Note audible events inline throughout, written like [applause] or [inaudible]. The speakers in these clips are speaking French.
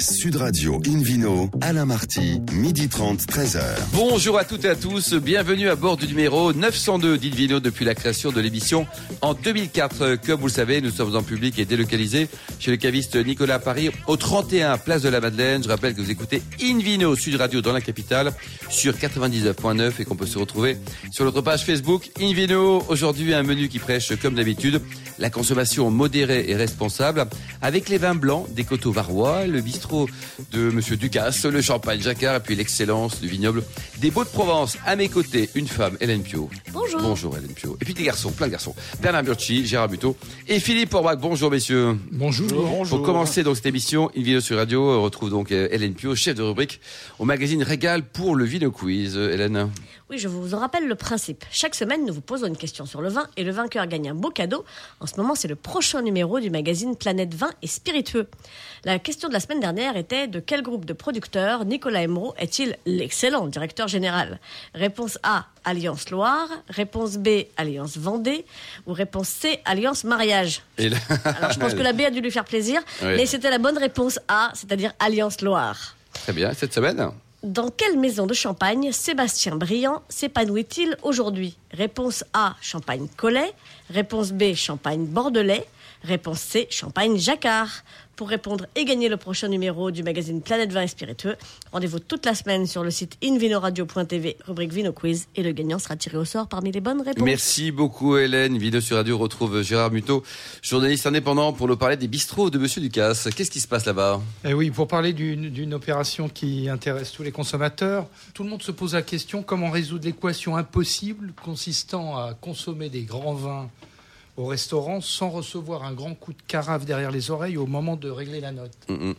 Sud Radio Invino, Alain Marty, midi 30, 13h. Bonjour à toutes et à tous, bienvenue à bord du numéro 902 d'Invino depuis la création de l'émission en 2004. Comme vous le savez, nous sommes en public et délocalisés chez le caviste Nicolas Paris au 31 Place de la Madeleine. Je rappelle que vous écoutez Invino Sud Radio dans la capitale sur 99.9 et qu'on peut se retrouver sur notre page Facebook Invino. Aujourd'hui, un menu qui prêche comme d'habitude la consommation modérée et responsable avec les vins blancs des coteaux varois, le bistrot de Monsieur Ducasse, le champagne Jacquard et puis l'excellence du vignoble des Beaux de Provence. À mes côtés, une femme, Hélène Pio. Bonjour. Bonjour Hélène Pio. Et puis des garçons, plein de garçons. Bernard Burchi, Gérard Buteau et Philippe Orbach. Bonjour messieurs. Bonjour. Pour commencer donc cette émission, une vidéo sur radio, on retrouve donc euh, Hélène Pio, chef de rubrique au magazine Régal pour le Vino Quiz. Euh, Hélène. Oui, je vous en rappelle le principe. Chaque semaine, nous vous posons une question sur le vin et le vainqueur gagne un beau cadeau. En ce moment, c'est le prochain numéro du magazine Planète Vin et Spiritueux. La question de la semaine dernière était de quel groupe de producteurs Nicolas Emeraude est-il l'excellent directeur général? Réponse A, Alliance Loire. Réponse B, Alliance Vendée. Ou réponse C, Alliance Mariage. Et là- Alors, je pense que la B a dû lui faire plaisir, Oui. mais c'était la bonne réponse A, c'est-à-dire Alliance Loire. Très bien, cette semaine. Dans quelle maison de champagne Sébastien Briand s'épanouit-il aujourd'hui? Réponse A, Champagne Collet. Réponse B, Champagne Bordelais. Réponse C, Champagne Jacquard. Pour répondre et gagner le prochain numéro du magazine Planète Vin et Spiritueux, rendez-vous toute la semaine sur le site invinoradio.tv, rubrique Vino Quiz, et le gagnant sera tiré au sort parmi les bonnes réponses. Merci beaucoup Hélène. Vidéo sur radio retrouve Gérard Muto, journaliste indépendant pour nous parler des bistrots de Monsieur Ducasse. Qu'est-ce qui se passe là-bas? Eh oui, pour parler d'une d'une opération qui intéresse tous les consommateurs, tout le monde se pose la question comment résoudre l'équation impossible consistant à consommer des grands vins au restaurant sans recevoir un grand coup de carafe derrière les oreilles au moment de régler la note. Mm, mm.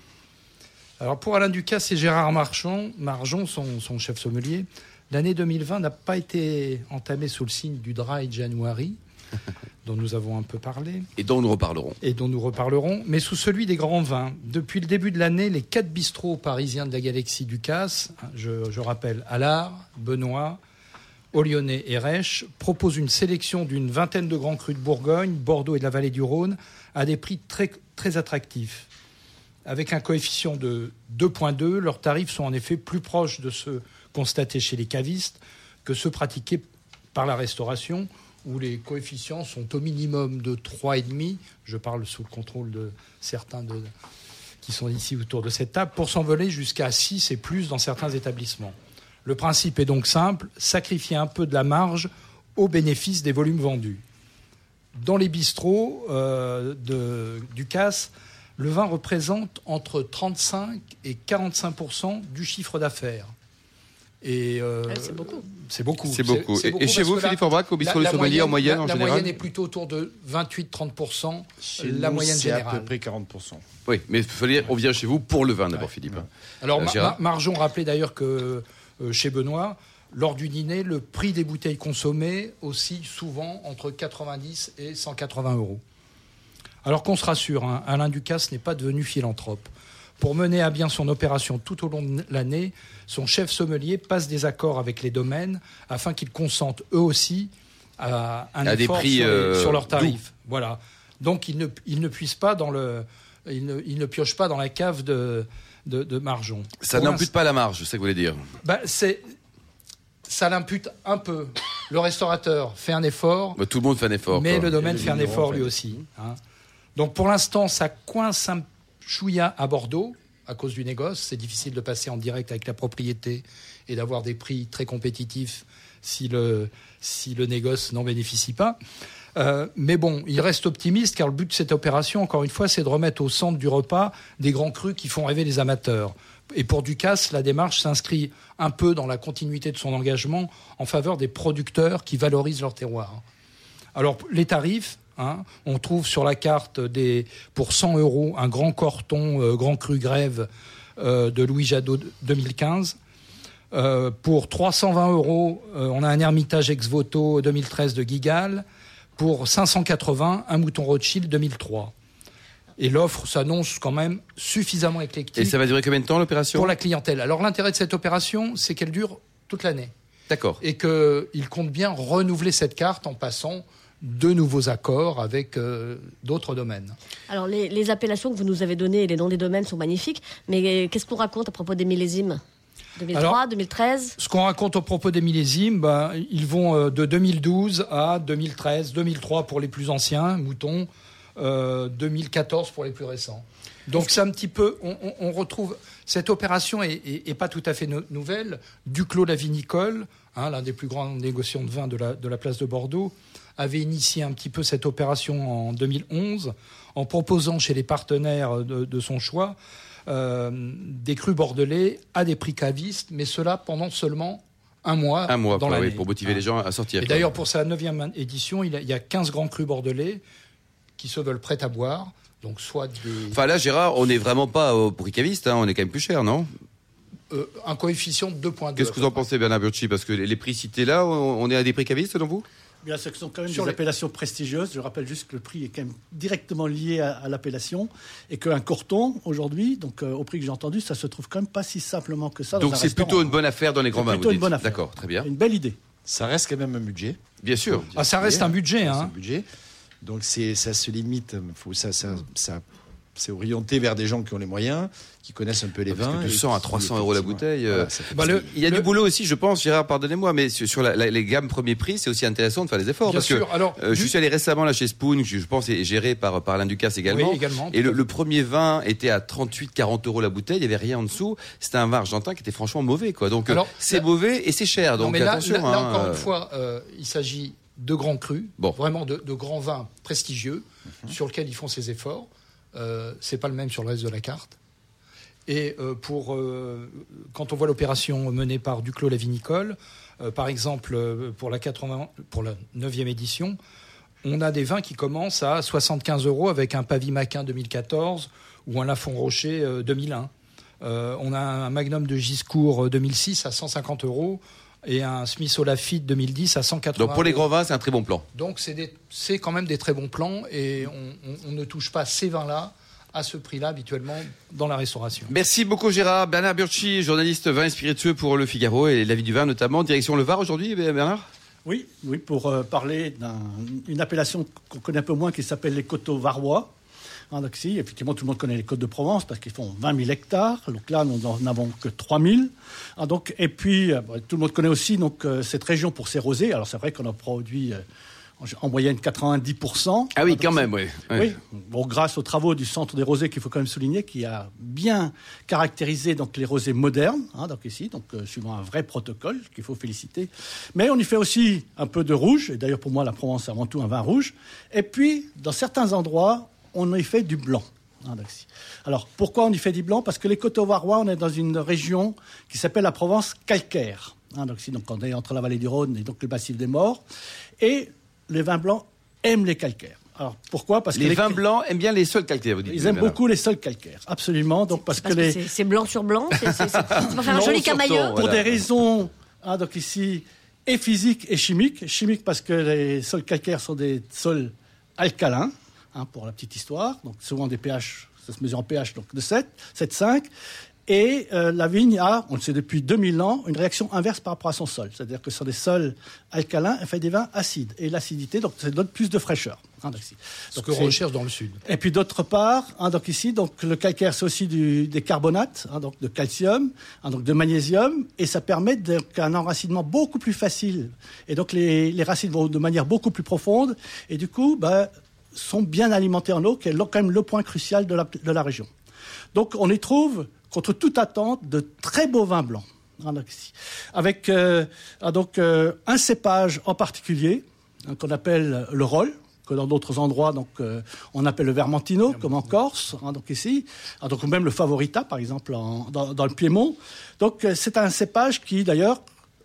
Alors pour Alain Ducasse et Gérard Marchand, Marjon, son, son chef sommelier, l'année 2020 n'a pas été entamée sous le signe du Dry January, [laughs] dont nous avons un peu parlé. Et dont nous reparlerons. et dont nous reparlerons, mais sous celui des grands vins. Depuis le début de l'année, les quatre bistrots parisiens de la galaxie Ducasse, je, je rappelle Allard, Benoît, Olyonnais et Rêche, proposent une sélection d'une vingtaine de grands crus de Bourgogne, Bordeaux et de la vallée du Rhône à des prix très, attractifs. Avec un coefficient de 2,2, leurs tarifs sont en effet plus proches de ceux constatés chez les cavistes que ceux pratiqués par la restauration, où les coefficients sont au minimum de 3,5. Je parle sous le contrôle de certains qui sont ici autour de cette table, pour s'envoler jusqu'à 6 et plus dans certains établissements. Le principe est donc simple, sacrifier un peu de la marge au bénéfice des volumes vendus. Dans les bistrots euh, de Ducasse, le vin représente entre 35 et 45% du chiffre d'affaires. Et euh, Ouais, c'est beaucoup. C'est beaucoup. C'est beaucoup. Et- et chez vous, Philippe Orbach, au bistrot la- du sommelier, en moyenne, la- en la général moyenne est plutôt autour de 28-30 Chez la nous, moyenne c'est à générale. peu près 40%. Oui, mais il faut dire, on vient chez vous pour le vin d'abord, Ouais. Philippe. Alors, Euh, Ma- Gérard Ma- Marjon rappelait d'ailleurs que euh, chez Benoît, lors du dîner, le prix des bouteilles consommées oscille souvent entre 90 et 180 euros. Alors qu'on se rassure, hein, Alain Ducasse n'est pas devenu philanthrope. Pour mener à bien son opération tout au long de l'année, son chef sommelier passe des accords avec les domaines afin qu'ils consentent eux aussi à un À des effort prix, sur, euh, sur leurs tarifs. Voilà. Donc ils ne, ils ne puissent pas dans le, ils ne, ils ne piochent pas dans la cave de, de, de. Ça n'impute pas la marge, c'est ça que vous voulez dire. bah, c'est, ça l'impute un peu. Le restaurateur fait un effort, Bah, tout le monde fait un effort. mais quoi. le domaine fait un effort fait. lui aussi. hein. Donc pour l'instant, ça coince un chouïa à Bordeaux à cause du négoce. C'est difficile de passer en direct avec la propriété et d'avoir des prix très compétitifs si le, si le négoce n'en bénéficie pas. Euh, mais bon, il reste optimiste car le but de cette opération, encore une fois, c'est de remettre au centre du repas des grands crus qui font rêver les amateurs. Et pour Ducasse, la démarche s'inscrit un peu dans la continuité de son engagement en faveur des producteurs qui valorisent leur terroir. Alors, les tarifs, hein, on trouve sur la carte des, pour 100 euros un grand corton euh, grand cru grève euh, de Louis Jadot de- 2015. Euh, pour 320 euros, on a un Hermitage ex voto 2013 de Gigal. Pour 580, un mouton Rothschild 2003. Et l'offre s'annonce quand même suffisamment éclectique Et ça va durer combien de temps l'opération pour la clientèle? Alors l'intérêt de cette opération, c'est qu'elle dure toute l'année D'accord. et qu'il compte bien renouveler cette carte en passant de nouveaux accords avec euh, d'autres domaines. Alors, les, les appellations que vous nous avez données et les noms des domaines sont magnifiques, mais qu'est-ce qu'on raconte à propos des millésimes? 2003, Alors, 2013 Ce qu'on raconte au propos des millésimes, ben, ils vont euh, de 2012 à 2013, 2003 pour les plus anciens, moutons, euh, 2014 pour les plus récents. Donc c'est un petit peu, on, retrouve cette opération est, est- est pas tout à fait no- nouvelle. Duclos la vinicole, hein, l'un des plus grands négociants de vin de la, de la place de Bordeaux, avait initié un petit peu cette opération en 2011 en proposant chez les partenaires de, de son choix euh, des crus bordelais à des prix cavistes, mais cela pendant seulement un mois. Un mois dans oui, pour motiver les gens à sortir. Et d'ailleurs, pour sa neuvième édition, il, y a 15 grands crus bordelais qui se veulent prêts à boire. Donc, soit des, Enfin là, Gérard, on n'est vraiment pas au prix caviste, hein, on est quand même plus cher, non? Euh, un coefficient de 2,2. Qu'est-ce que vous en pensez, Bernard Burchi? Parce que les prix cités là, on est à des prix cavistes selon vous? Bien, ce sont quand même Sur des les- appellations prestigieuses. Je rappelle juste que le prix est quand même directement lié à, à l'appellation et qu'un corton, aujourd'hui, donc euh, au prix que j'ai entendu, ça se trouve quand même pas si simplement que ça. Donc c'est plutôt une bonne affaire dans les grands C'est vins. plutôt vous une dites. bonne affaire. D'accord, très bien. Une belle idée. Ça reste quand même un budget. Bien sûr. Ah, ça reste un budget. C'est un Hein. budget. Donc c'est ça se limite. Faut ça ça ça c'est orienté vers des gens qui ont les moyens, qui connaissent un peu les Parce vins. que et 200 à qui, 300 euros la bouteille, euh, voilà, Bah, le- Il y a Le- du boulot aussi, je pense, Gérard, pardonnez-moi, mais sur sur la, la- les gammes premier prix, c'est aussi intéressant de faire des efforts. Bien parce sûr. que Alors, euh, je suis allé récemment là chez Spoon, qui je pense est géré par, par Alain Ducasse également. Oui, également. Et le, le premier vin était à 38-40 euros la bouteille, il n'y avait rien en dessous. C'était un vin argentin qui était franchement mauvais. quoi. Donc c'est là- mauvais et c'est cher. Non, Donc mais là, attention. là- là, hein, encore euh, une fois, euh, il s'agit de grands crus, Bon. vraiment de, de grands vins prestigieux, sur lesquels ils font ces efforts. Euh, c'est pas le même sur le reste de la carte. Et euh, pour euh, quand on voit l'opération menée par Duclos la vinicole, euh, par exemple pour la 80, pour la 9e édition, on a des vins qui commencent à 75 euros avec un Pavimaquin 2014 ou un Lafon Rocher euh, 2001. Euh, on a un Magnum de Giscourt euh, 2006 à 150 euros et un Smith Olafite 2010 à 180 Donc pour les grands vins, c'est un très bon plan. Donc c'est des- c'est quand même des très bons plans et on, on- on ne touche pas ces vins-là à ce prix-là habituellement dans la restauration. Merci beaucoup Gérard. Bernard Burchi, journaliste vin et spiritueux pour Le Figaro et la vie du vin notamment. Direction le Var aujourd'hui, Bernard? Oui, oui, pour euh, parler d'une appellation qu'on connaît un peu moins qui s'appelle les coteaux varois. Donc ici, effectivement, tout le monde connaît les côtes de Provence parce qu'ils font 20 000 hectares. Donc là, nous n'en avons que 3 000. Ah, donc, et puis, euh, tout le monde connaît aussi donc, euh, cette région pour ses rosés. Alors, c'est vrai qu'on a produit euh, en, en moyenne 90%. Ah oui, donc, quand même, oui. oui, bon, grâce aux travaux du Centre des Rosés, qu'il faut quand même souligner, qui a bien caractérisé donc, les rosés modernes, hein, donc ici, donc, euh, suivant un vrai protocole qu'il faut féliciter. Mais on y fait aussi un peu de rouge, et d'ailleurs pour moi la Provence c'est avant tout un vin rouge. Et puis, dans certains endroits, on y fait du blanc. hein. Alors, pourquoi on y fait du blanc? Parce que les coteaux varois, on est dans une région qui s'appelle la Provence calcaire. hein, donc, on est entre la vallée du Rhône et donc le massif des Morts. Et les vins blancs aiment les calcaires. Alors, pourquoi? Parce que Les les vins blancs aiment bien les sols calcaires, vous dites. ils aiment beaucoup les sols calcaires, absolument. Donc parce, Parce que que les, c'est- blanc sur blanc, c'est [laughs] pour faire un joli camailleux. pour Voilà. des raisons, hein, donc ici, et physiques et chimiques. Chimiques parce que les sols calcaires sont des sols alcalins, hein, pour la petite histoire. Donc souvent des pH, ça se mesure en pH donc de 7, 7,5. Et euh, la vigne a, on le sait depuis 2000 ans, une réaction inverse par rapport à son sol. C'est-à-dire que sur des sols alcalins, elle fait des vins acides. Et l'acidité, donc, ça donne plus de fraîcheur. hein, donc. Ce c'est- recherche dans le sud. et puis d'autre part, hein, donc ici, donc le calcaire c'est aussi du, des carbonates, hein, donc de calcium, donc de magnésium, et ça permet un enracinement beaucoup plus facile. Et donc les, les racines vont de manière beaucoup plus profonde, et du coup, bah, sont bien alimentées en eau, qui est quand même le point crucial de la, de la région. Donc on y trouve, contre toute attente, de très beaux vins blancs. hein. Avec euh, ah, donc, euh, un cépage en particulier, hein, qu'on appelle le rôle, que dans d'autres endroits, donc, euh, on appelle le Vermentino, comme en Corse, hein, donc ici, Ah, donc même le Favorita, par exemple, en- dans, dans le Piémont. Donc euh, c'est un cépage qui, d'ailleurs,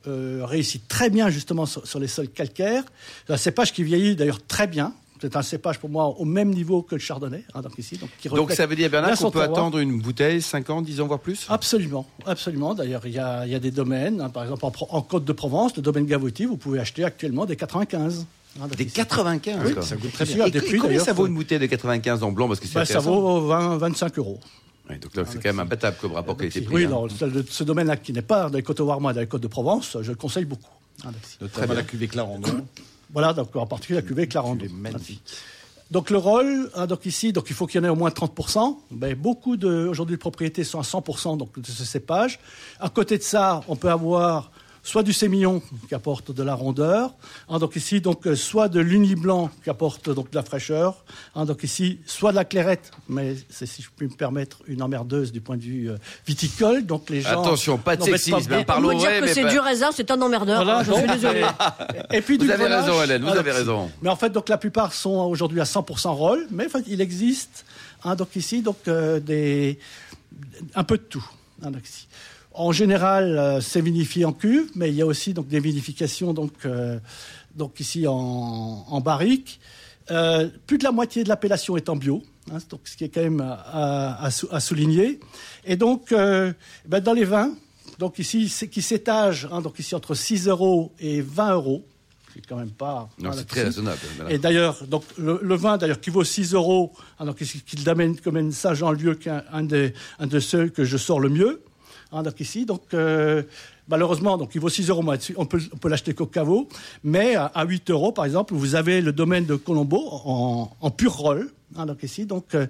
euh, réussit très bien justement sur, sur les sols calcaires. C'est un cépage qui vieillit d'ailleurs très bien. C'est un cépage pour moi au même niveau que le chardonnay, hein, donc ici, donc qui Donc reflète ça veut dire, Bernard, qu'on peut terroir. attendre une bouteille 5 ans, 10 ans, voire plus? Absolument, absolument. D'ailleurs, il y a, il y a des domaines, hein, par exemple en, Côte de Provence, le domaine Gavoti, vous pouvez acheter actuellement des 95. hein, donc Des ici. 95 Oui, ça goûte très Et- bien. et prix, combien ça vaut une bouteille de 95 en blanc? Parce que Bah, ça vaut 20, 25 euros. Donc là, c'est quand même imbattable comme rapport qualité-prix. Oui, hein. non, ce, domaine-là qui n'est pas dans les côtes Warmois, dans les côtes de Provence, je le conseille beaucoup. hein, ici. Notamment la cuvée Clarendon. Voilà, donc en particulier la cuvée Clarendon. Cuvée magnifique. Donc le rôle, hein, donc ici, donc il faut qu'il y en ait au moins 30%. Ben, beaucoup de aujourd'hui de propriétés sont à 100% donc de ce cépage. À côté de ça, on peut avoir soit du sémillon qui apporte de la rondeur, hein, donc ici donc euh, soit de l'uni blanc qui apporte donc de la fraîcheur, hein, donc ici soit de la clairette, mais c'est si je puis me permettre une emmerdeuse du point de vue euh, viticole, donc les gens Attention, pas de sexisme, pas hein, parlons Pour dire vrai, que mais c'est pas- du raisin, c'est un emmerdeur. Voilà, je suis désolé. Et puis Vous du avez volage. raison, Hélène, vous Alors, avez raison. Mais en fait, donc la plupart sont aujourd'hui à 100% roll, mais en fait, il existe, hein, donc ici, donc euh, des un peu de tout. hein, donc ici. En général, euh, c'est vinifié en cuve, mais il y a aussi donc des vinifications donc euh, donc ici en, en barrique. Euh, plus de la moitié de l'appellation est en bio, hein, donc ce qui est quand même à, à- à sou- à souligner. Et donc, euh, ben, dans les vins, donc ici, qui s'étagent, hein, donc ici entre 6 euros et 20 euros, c'est quand même pas. Non, c'est très raisonnable. Et d'ailleurs, donc le, le vin d'ailleurs qui vaut 6 euros, hein, donc ici, qui amène comme un ça Jean Lieu qu'un un des un de ceux que je sors le mieux. Donc ici, donc euh, malheureusement, donc il vaut 6 euros. moi, dessus, On peut on peut l'acheter qu'au caveau, mais à, à 8 euros par exemple, vous avez le domaine de Colombo en, en pur roll. Hein, donc ici, donc euh,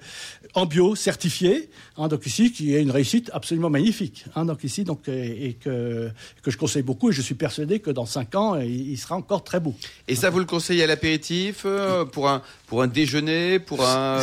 en bio certifié, hein, donc ici qui est une réussite absolument magnifique. hein, donc ici, donc euh, et que que je conseille beaucoup et je suis persuadé que dans 5 ans, il, il sera encore très beau. Et ça, vous le conseillez à l'apéritif, euh, pour un pour un déjeuner, pour un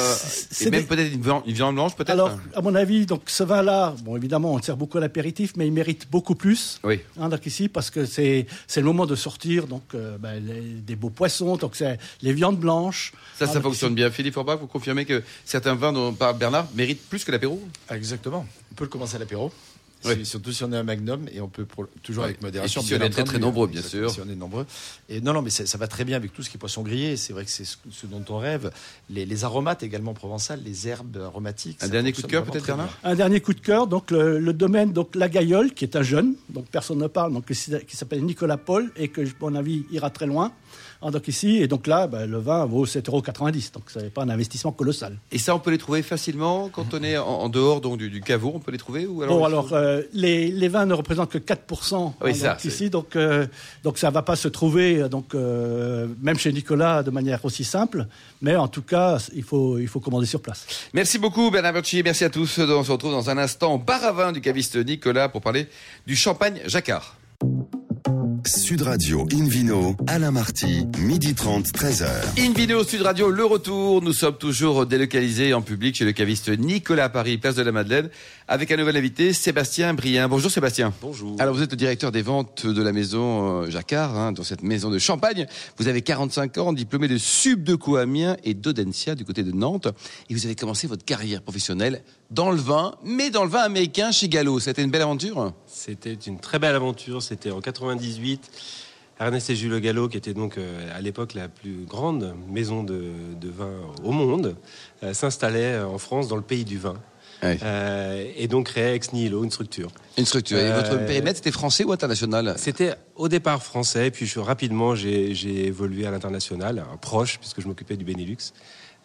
et même des- peut-être une viande, une viande blanche, peut-être. Alors, à mon avis, donc ce vin-là, bon, évidemment, on le sert beaucoup à l'apéritif, mais il mérite beaucoup plus. Oui. Donc ici, parce que c'est c'est le moment de sortir donc euh, ben, les- des beaux poissons, donc c'est les viandes blanches. Ça, ça donc fonctionne bien. Philippe Forbach, vous confirmez que certains vins dont parle Bernard méritent plus que l'apéro? Exactement. On peut le commencer à l'apéro. Oui. Surtout si on est un magnum et on peut pour- toujours Ouais. avec modération. Et si on est très, entendu, très nombreux, hein, bien exactement, sûr. Si on est nombreux. Et non, non, mais ça, ça va très bien avec tout ce qui est poisson grillé. C'est vrai que c'est ce, ce dont on rêve. Les, les aromates également provençales, les herbes aromatiques. Un dernier coup de cœur, peut-être, Bernard? Un dernier coup de cœur, donc le, le domaine, donc la Gaillole, qui est un jeune, donc personne ne parle, donc qui s'appelle Nicolas Paul et que, à mon avis, ira très loin. Donc ici, et donc là, ben, le vin vaut 7,90 euros, donc ce n'est pas un investissement colossal. Et ça, on peut les trouver facilement quand on est en, en dehors donc, du, du caveau, on peut les trouver ou alors Bon, alors, euh, les, les vins ne représentent que 4% Oui, ça, ici, donc, euh, donc ça ne va pas se trouver, donc, euh, même chez Nicolas, de manière aussi simple, mais en tout cas, il faut, il faut commander sur place. Merci beaucoup Bernard Berthier, merci à tous. On se retrouve dans un instant au bar à vin du caviste Nicolas pour parler du champagne Jacquard. Sud Radio Invino, Alain Marty, midi 30, 13h. Invino Sud Radio, le retour. Nous sommes toujours délocalisés en public chez le caviste Nicolas à Paris, place de la Madeleine, avec un nouvel invité, Sébastien Brien. Bonjour Sébastien. Bonjour. Alors vous êtes le directeur des ventes de la maison euh, Jacquard, hein, dans cette maison de Champagne. Vous avez 45 ans, diplômé de Subdeco Amiens et d'Audencia du côté de Nantes. Et vous avez commencé votre carrière professionnelle dans le vin, mais dans le vin américain chez Gallo. C'était une belle aventure C'était une très belle aventure. C'était en 98. Ernest et Jules Gallo, qui était donc euh, à l'époque la plus grande maison de, de vin au monde, euh, s'installait en France dans le pays du vin. Euh, et donc créait ex nihilo une structure. Une structure. Et Euh, votre périmètre, c'était français ou international? C'était au départ français, puis je, rapidement j'ai évolué à l'international, euh, proche, puisque je m'occupais du Benelux.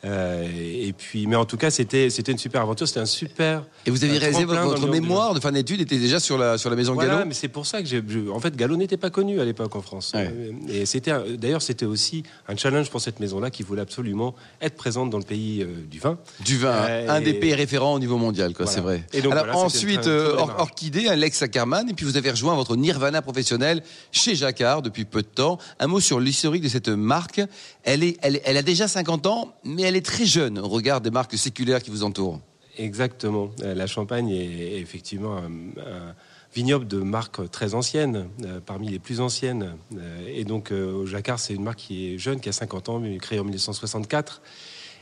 Euh, et puis, mais en tout cas, c'était c'était une super aventure, c'était un super. Et vous avez un réalisé votre, mémoire de fin d'études était déjà sur la, sur la maison Voilà, Gallo mais c'est pour ça que j'ai. En fait, Gallo n'était pas connu à l'époque en France. Ouais. Euh, Et c'était d'ailleurs c'était aussi un challenge pour cette maison-là qui voulait absolument être présente dans le pays euh, du vin. Du vin, Euh, un des pays référents au niveau mondial, quoi, Voilà. c'est vrai. Et donc, Alors voilà, ensuite, Or-. Orchidée, un Lex Ackerman, et puis vous avez rejoint votre Nirvana professionnel chez Jacquard depuis peu de temps. Un mot sur l'historique de cette marque. Elle, est, elle, elle a déjà 50 ans, mais elle est très jeune au regard des marques séculaires qui vous entourent. Exactement. Euh, La Champagne est effectivement un, un vignoble de marque très ancienne, euh, parmi les plus anciennes. Euh, et donc, euh, au Jacquard, c'est une marque qui est jeune, qui a 50 ans, mais créée en 1964,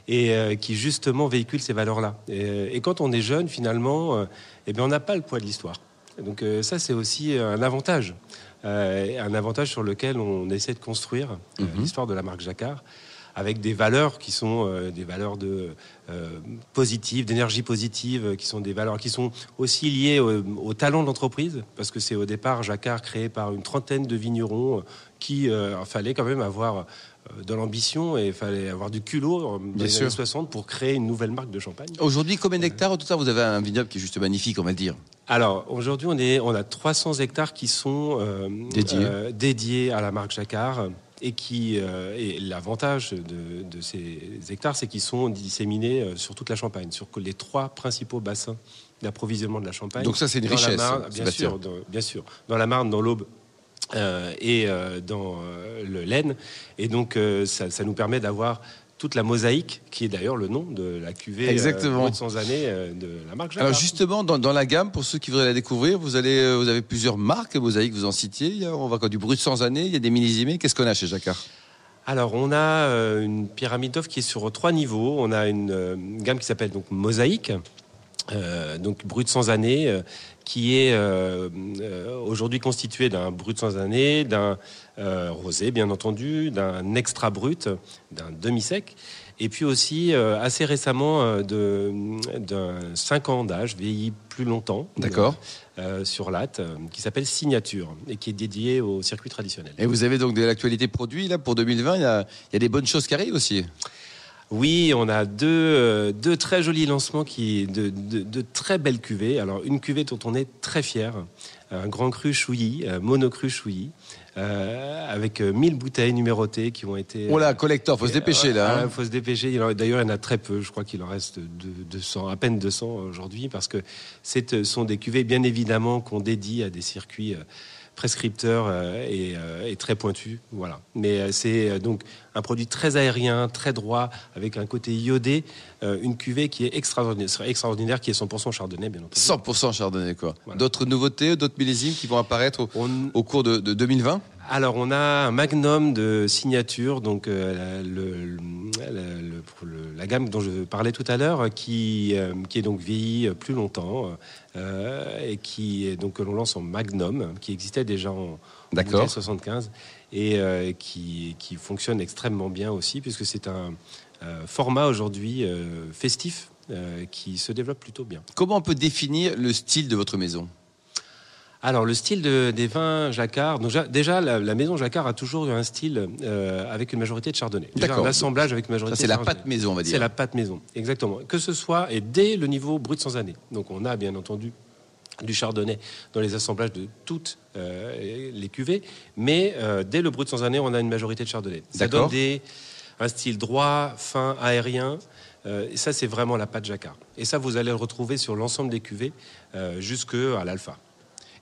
et qui justement véhicule ces valeurs-là. Et, et quand on est jeune, finalement, eh bien, on n'a pas le poids de l'histoire. Donc ça, c'est aussi un avantage. Un avantage sur lequel on essaie de construire euh, l'histoire de la marque Jacquard avec des valeurs qui sont euh, des valeurs de euh, positives, d'énergie positive, euh, qui sont des valeurs qui sont aussi liées au, au talent de l'entreprise, parce que c'est au départ Jacquard créé par une trentaine de vignerons euh, qui fallait quand même avoir de l'ambition et il fallait avoir du culot dans les sûr. années 60 pour créer une nouvelle marque de champagne. Aujourd'hui, combien d'hectares au total Vous avez un vignoble qui est juste magnifique, on va le dire. Alors aujourd'hui, on est, on a 300 hectares qui sont euh, Dédiés. euh, dédiés à la marque Jacquard et qui et l'avantage de, de, ces hectares, c'est qu'ils sont disséminés sur toute la Champagne, sur les trois principaux bassins d'approvisionnement de la Champagne. Donc ça, c'est une richesse. bien sûr, bien sûr. Dans la Marne, dans l'Aube, euh, et euh, dans euh, le laine. Et donc, ça, ça, nous permet d'avoir toute la mosaïque, qui est d'ailleurs le nom de la cuvée Exactement. de 100 années de la marque Jacquard. Alors justement, dans, dans, la gamme, pour ceux qui voudraient la découvrir, vous, allez, vous avez plusieurs marques mosaïques, vous en citiez. Il y a, on va du brut 100 années, il y a des millésimés. Qu'est-ce qu'on a chez Jacquard? Alors, on a une pyramide d'offres qui est sur trois niveaux. On a une, gamme qui s'appelle donc Mosaïque, euh, donc brut sans année, euh, qui est euh, aujourd'hui constitué d'un brut sans année, d'un rosé bien entendu, d'un extra brut, d'un demi-sec, et puis aussi assez récemment d'un 5 ans d'âge, vieilli plus longtemps, d'accord, sur latte, qui s'appelle Signature et qui est dédié au circuit traditionnel. Et vous avez donc de l'actualité produit là pour 2020. Il y, a, il y a des bonnes choses qui arrivent aussi. Oui, on a deux, euh, deux très jolis lancements qui de, de, très belles cuvées. Alors une cuvée dont on est très fier, un grand cru chouilly, monocru chouilly. Euh, avec 1000 bouteilles numérotées qui ont été. Oh là, collector, faut se dépêcher là. Il hein. faut se dépêcher. D'ailleurs, il y en a très peu. Je crois qu'il en reste 200, à peine 200 aujourd'hui, parce que ce sont des cuvées, bien évidemment, qu'on dédie à des circuits prescripteurs et, et, très pointus. Voilà. Mais c'est donc un produit très aérien, très droit, avec un côté iodé, euh, une cuvée qui est extraordinaire, extraordinaire, qui est 100% chardonnay, bien entendu. 100% chardonnay, quoi. D'autres nouveautés, d'autres millésimes qui vont apparaître au, cours de, 2020 alors on a un magnum de signature, donc euh, le, la gamme dont je parlais tout à l'heure, qui, euh, qui est donc vieillie plus longtemps et qui est donc que l'on lance en magnum, qui existait déjà en, 1975 et euh, qui, qui, fonctionne extrêmement bien aussi, puisque c'est un euh, format aujourd'hui euh, festif qui se développe plutôt bien. Comment on peut définir le style de votre maison? Alors, le style de, des vins Jacquard, déjà, la, maison Jacquard a toujours eu un style avec une majorité de chardonnay. D'accord. Un assemblage avec une majorité Ça, c'est la pâte maison, on va dire. C'est la pâte maison, exactement. Que ce soit, et dès le niveau brut sans année. Donc, on a bien entendu du chardonnay dans les assemblages de toutes euh, les cuvées, mais euh, dès le brut sans année, on a une majorité de chardonnay. Ça donne des, un style droit, fin, aérien. Euh, et ça, c'est vraiment la pâte jacquard. Et ça, vous allez le retrouver sur l'ensemble des cuvées jusque à l'alpha.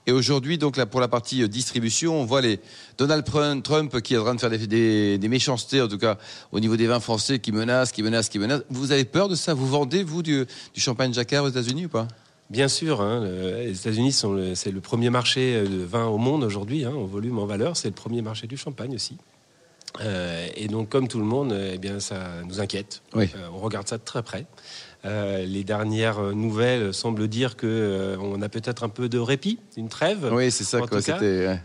Et aujourd'hui, donc là, pour la partie distribution, on voit les Donald Trump qui est en train de faire des, des, méchancetés, en tout cas au niveau des vins français, qui menacent, qui menacent, qui menacent. Vous avez peur de ça? Vous vendez, vous, du, du champagne jacquard aux États-Unis ou pas? Bien sûr, hein, les États-Unis c'est le premier marché euh, de vin au monde aujourd'hui, hein, en volume, en valeur. C'est le premier marché du champagne aussi. Euh, et donc, comme tout le monde, eh bien, ça nous inquiète. Oui. Euh, on regarde ça de très près. Euh, les dernières nouvelles semblent dire que euh, on a peut-être un peu de répit, une trêve. Oui, c'est ça. Quoi,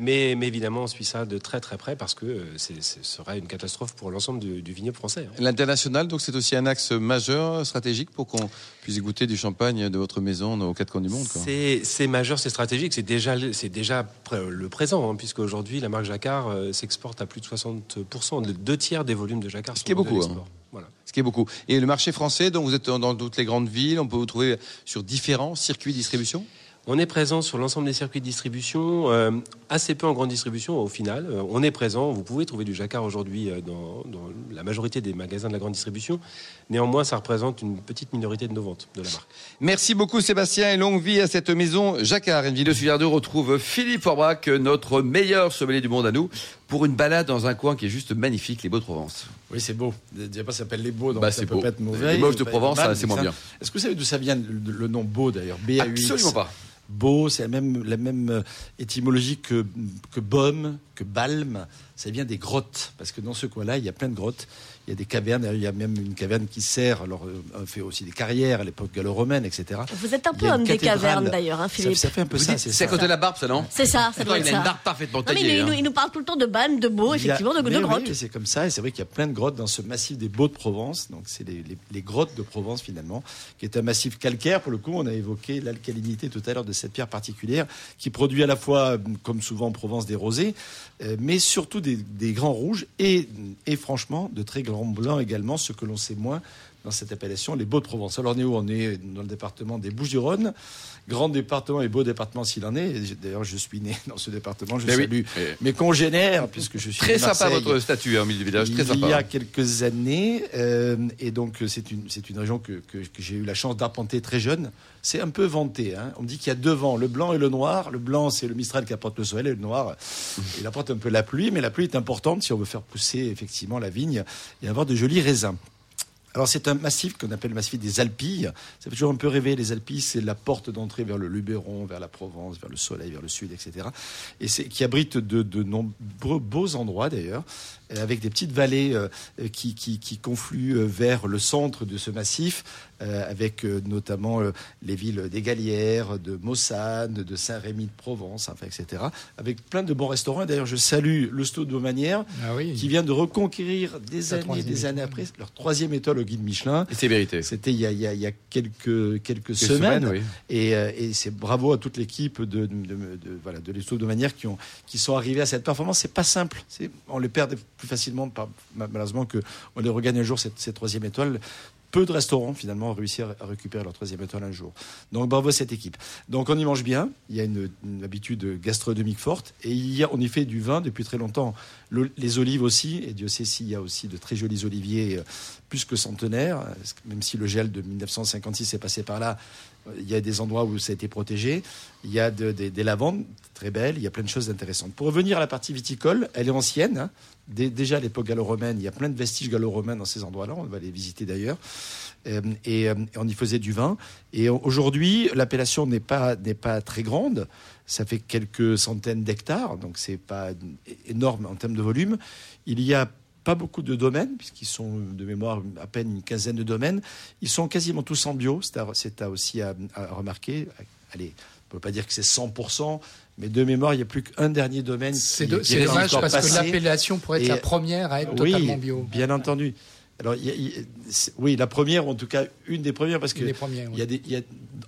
mais, mais, évidemment, on suit ça de très très près parce que euh, ce serait une catastrophe pour l'ensemble du, du, vignoble français. Hein. L'international, donc, c'est aussi un axe majeur stratégique pour qu'on puisse goûter du champagne de votre maison aux quatre coins du monde. C'est majeur, c'est stratégique, c'est déjà c'est déjà le présent, hein, puisque aujourd'hui la marque Jacquard s'exporte à plus de 60 deux tiers des volumes de Jacquard. Ce qui est beaucoup. Hein. Voilà. Ce qui est beaucoup. Et le marché français, donc vous êtes dans toutes les grandes villes, on peut vous trouver sur différents circuits de distribution? On est présent sur l'ensemble des circuits de distribution, euh, assez peu en grande distribution au final. Euh, on est présent, vous pouvez trouver du jacquard aujourd'hui euh, dans, la majorité des magasins de la grande distribution. Néanmoins, ça représente une petite minorité de nos ventes de la marque. Merci beaucoup Sébastien et longue vie à cette maison jacquard. Une vidéo sur 2 retrouve Philippe Forbach, notre meilleur sommelier du monde à nous, pour une balade dans un coin qui est juste magnifique, les Beaux de Provence. Oui, c'est beau. Je pas, ça s'appelle les Beaux, donc bah, ça peut pas être mauvais. Les Moches de Provence, c'est moins bien. Est-ce que vous savez d'où ça vient le, nom Beau d'ailleurs? B Absolument pas. Beau, c'est la même, la même euh, étymologie que, que baume, que balme. Ça vient des grottes, parce que dans ce coin-là, il y a plein de grottes il y a des cavernes, il y a même une caverne qui sert, alors euh, on fait aussi des carrières à l'époque gallo-romaine, etc. Vous êtes un peu homme des cavernes d'ailleurs, hein, Philippe. Ça, fait un peu ça, c'est à côté de la barbe, ça, non C'est ça, ça doit être Il a une barbe parfaitement taillée. il, nous, il, nous, parle tout le temps de balme, de beau, effectivement, de, grottes. Oui, c'est comme ça, et c'est vrai qu'il y a plein de grottes dans ce massif des Beaux de Provence, donc c'est les, les, grottes de Provence finalement, qui est un massif calcaire, pour le coup, on a évoqué l'alcalinité tout à l'heure de cette pierre particulière, qui produit à la fois, comme souvent en Provence, des rosés, euh, mais surtout des, grands rouges, et franchement, de très grands blancs également, ce que l'on sait moins dans cette appellation, les Beaux de Provence. Alors on est où? On est dans le département des Bouches-du-Rhône, grand département et beau département s'il en est. D'ailleurs, je suis né dans ce département. Je Mais oui. salue Et- mes congénères, puisque je suis Très sympa votre statut, hein, au milieu du village. Très Il sympa. y a quelques années, euh, et donc euh, c'est une, c'est une région que, que- que j'ai eu la chance d'arpenter très jeune. C'est un peu vanté. hein. On me dit qu'il y a deux vents, le blanc et le noir. Le blanc, c'est le Mistral qui apporte le soleil, et le noir, il apporte un peu la pluie, mais la pluie est importante si on veut faire pousser effectivement la vigne et avoir de jolis raisins. Alors c'est un massif qu'on appelle le massif des Alpilles. Ça fait toujours un peu rêver. Les Alpilles, c'est la porte d'entrée vers le Luberon, vers la Provence, vers le Soleil, vers le Sud, etc. Et c'est qui abrite de, nombreux beaux endroits d'ailleurs, avec des petites vallées euh, qui, confluent euh, vers le centre de ce massif, avec euh, notamment euh, les villes des Galières, de Mossane, de Saint-Rémy de Provence, enfin, etc. Avec plein de bons restaurants. D'ailleurs, je salue le Sto de Manière, Ah oui. qui vient de reconquérir des années et des années après leur troisième étoile au guide Michelin. C'est vérité. C'était il y a, il y a- il y a quelques, quelques Quelques semaines. oui. Et, euh, et c'est bravo à toute l'équipe de, de, de, de- voilà, de l'Esto de manière qui, ont, qui sont arrivés à cette performance. C'est pas simple. On les perd plus facilement, par, malheureusement, qu'on les regagne un jour, cette, cette troisième étoile. Peu de restaurants, finalement, ont réussi à, récupérer leur troisième étoile un jour. Donc, bravo à cette équipe. Donc, on y mange bien. Il y a une, habitude gastronomique forte. Et on y fait du vin depuis très longtemps. Le- les olives aussi. Et Dieu sait s'il y a aussi de très jolis oliviers, euh, plus que centenaires. Même si le gel de 1956 est passé par là, il y a des endroits où ça a été protégé. Il y a de- des- des lavandes très belles. Il y a plein de choses intéressantes. Pour revenir à la partie viticole, elle est ancienne. hein. Dé- déjà à l'époque gallo-romaine, il y a plein de vestiges gallo-romains dans ces endroits-là. On va les visiter d'ailleurs. Euh, et, euh, et on y faisait du vin. Et aujourd'hui, l'appellation n'est pas, n'est pas très grande. Ça fait quelques centaines d'hectares, donc c'est pas énorme en termes de volume. Il y a pas beaucoup de domaines, puisqu'ils sont de mémoire à peine une quinzaine de domaines. Ils sont quasiment tous en bio, c'est à- aussi à, à remarquer. Allez, on peut pas dire que c'est 100%, mais de mémoire, il n'y a plus qu'un dernier domaine. C'est dommage parce que l'appellation pourrait être Et- la première à être Oui, totalement bio. bien entendu. Alors, il y a- il y a- c'est- oui, la première, ou en tout cas une des premières, parce que Une des premières, il oui. y a des, il y a-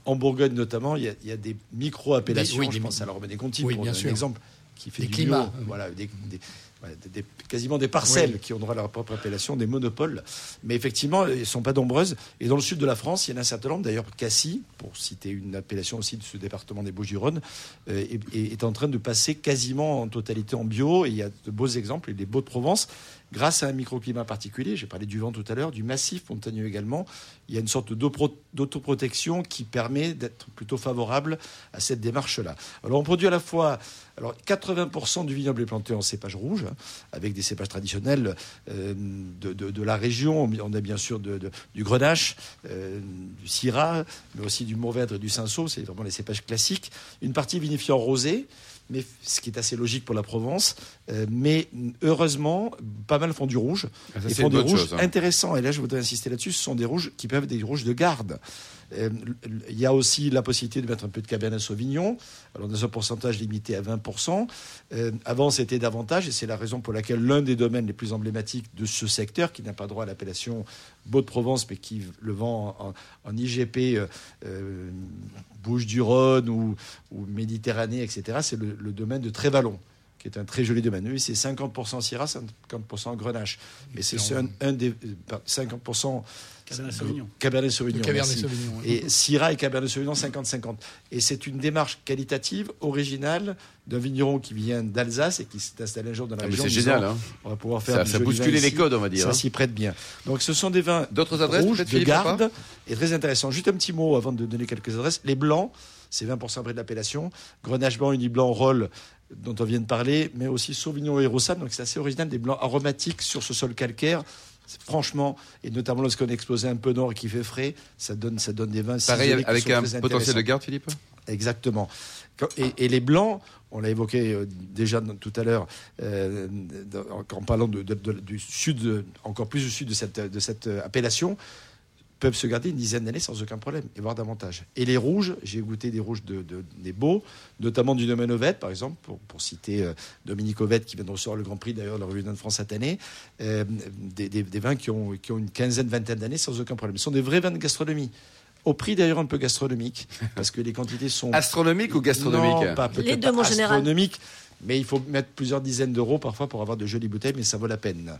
en Bourgogne notamment, il y a, il y a des micro-appellations. Oui, je des- pense à la Romaine des Conti, oui, pour bien donner sûr. un exemple, qui fait Des du climats, bio. oui. Voilà, des, des- voilà, des- quasiment des parcelles Oui. qui ont droit à leur propre appellation, des monopoles. Mais effectivement, elles ne sont pas nombreuses. Et dans le sud de la France, il y en a un certain nombre. D'ailleurs, Cassis, pour citer une appellation aussi de ce département des Bouches-du-Rhône, euh, est, est- est en train de passer quasiment en totalité en bio. Et il y a de beaux exemples, et des beaux de Provence, grâce à un microclimat particulier. J'ai parlé du vent tout à l'heure, du massif montagneux également. Il y a une sorte d'autoprotection qui permet d'être plutôt favorable à cette démarche-là. Alors, on produit à la fois. Alors, 80% du vignoble est planté en cépage rouge, hein, avec des cépages traditionnels euh, de, la région. On a bien sûr du grenache, euh, du syrah, mais aussi du mourvèdre et du cinsault. C'est vraiment les cépages classiques. Une partie vinifiée en rosé, mais ce qui est assez logique pour la Provence. Euh, mais heureusement, pas mal font du rouge. Ah, ça, et font des rouges chose, hein. intéressants. Et là, je voudrais insister là-dessus. Ce sont des rouges qui peuvent être des rouges de garde. Euh, Il y a aussi la possibilité de mettre un peu de Cabernet Sauvignon, alors dans un pourcentage limité à 20%. Euh, avant, c'était davantage, et c'est la raison pour laquelle l'un des domaines les plus emblématiques de ce secteur, qui n'a pas droit à l'appellation Beau de Provence, mais qui le vend en, en IGP euh, Bouches-du-Rhône ou, ou Méditerranée, etc., c'est le, le domaine de Trévalon qui est un très joli domaine. Oui, c'est 50% Syrah, 50% Grenache. Mais c'est un, un des euh, par- 50% Cabernet Sauvignon. Cabernet Sauvignon. Le Cabernet merci. Sauvignon, oui. Et Syrah et Cabernet Sauvignon 50-50. Et c'est une démarche qualitative, originale, d'un vigneron qui vient d'Alsace et qui s'est installé un jour dans la Ah, région. c'est génial. hein. On va pouvoir faire Ça, du ça les codes, on va dire. Ça hein. s'y prête bien. Donc ce sont des vins D'autres adresses, rouges de garde et très intéressants. Juste un petit mot avant de donner quelques adresses. Les blancs, c'est 20% près de l'appellation. Grenache blanc, uni blanc, roll dont on vient de parler, mais aussi Sauvignon et Rossam. Donc c'est assez original, des blancs aromatiques sur ce sol calcaire. Franchement, et notamment lorsqu'on exposé un peu nord et qu'il fait frais, ça donne, ça donne des vins Pareil avec un potentiel de garde, Philippe Exactement. Et, et les blancs, on l'a évoqué euh, déjà tout à l'heure, euh, en, parlant de- de- de- du sud, encore plus du sud de cette, de cette euh, appellation, peuvent se garder une dizaine d'années sans aucun problème, et voire davantage. Et les rouges, j'ai goûté des rouges de, de- des beaux, notamment du domaine Ovette, par exemple, pour, pour citer euh, Dominique Ovette, qui vient de recevoir le Grand Prix d'ailleurs de la revue de France cette année, euh, des, des- des vins qui ont, qui ont une quinzaine, vingtaine d'années sans aucun problème. Ce sont des vrais vins de gastronomie. Au prix d'ailleurs un peu gastronomique, [laughs] parce que les quantités sont Astronomique ou gastronomique non, pas, Les deux, mon général. astronomique, mais il faut mettre plusieurs dizaines d'euros parfois pour avoir de jolies bouteilles, mais ça vaut la peine.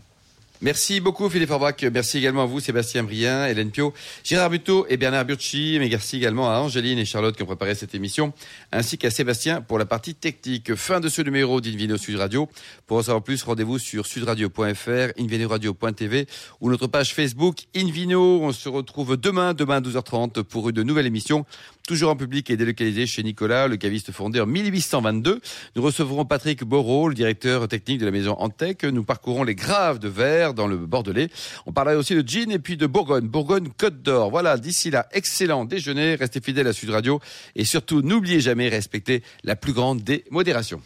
Merci beaucoup Philippe Forbach. Merci également à vous Sébastien Brien, Hélène Pio, Gérard Buteau et Bernard Burchi. Mais merci également à Angéline et Charlotte qui ont préparé cette émission, ainsi qu'à Sébastien pour la partie technique. Fin de ce numéro d'Invino Sud Radio. Pour en savoir plus, rendez-vous sur sudradio.fr, invinoradio.tv ou notre page Facebook Invino. On se retrouve demain, demain à 12h30 pour une nouvelle émission, toujours en public et délocalisée chez Nicolas, le caviste fondé en 1822. Nous recevrons Patrick Borot, le directeur technique de la maison Antec. Nous parcourons les graves de verre dans le Bordelais. On parlera aussi de gin et puis de Bourgogne, Bourgogne Côte d'Or. Voilà, d'ici là, excellent déjeuner, restez fidèles à Sud Radio et surtout n'oubliez jamais respecter la plus grande des modérations.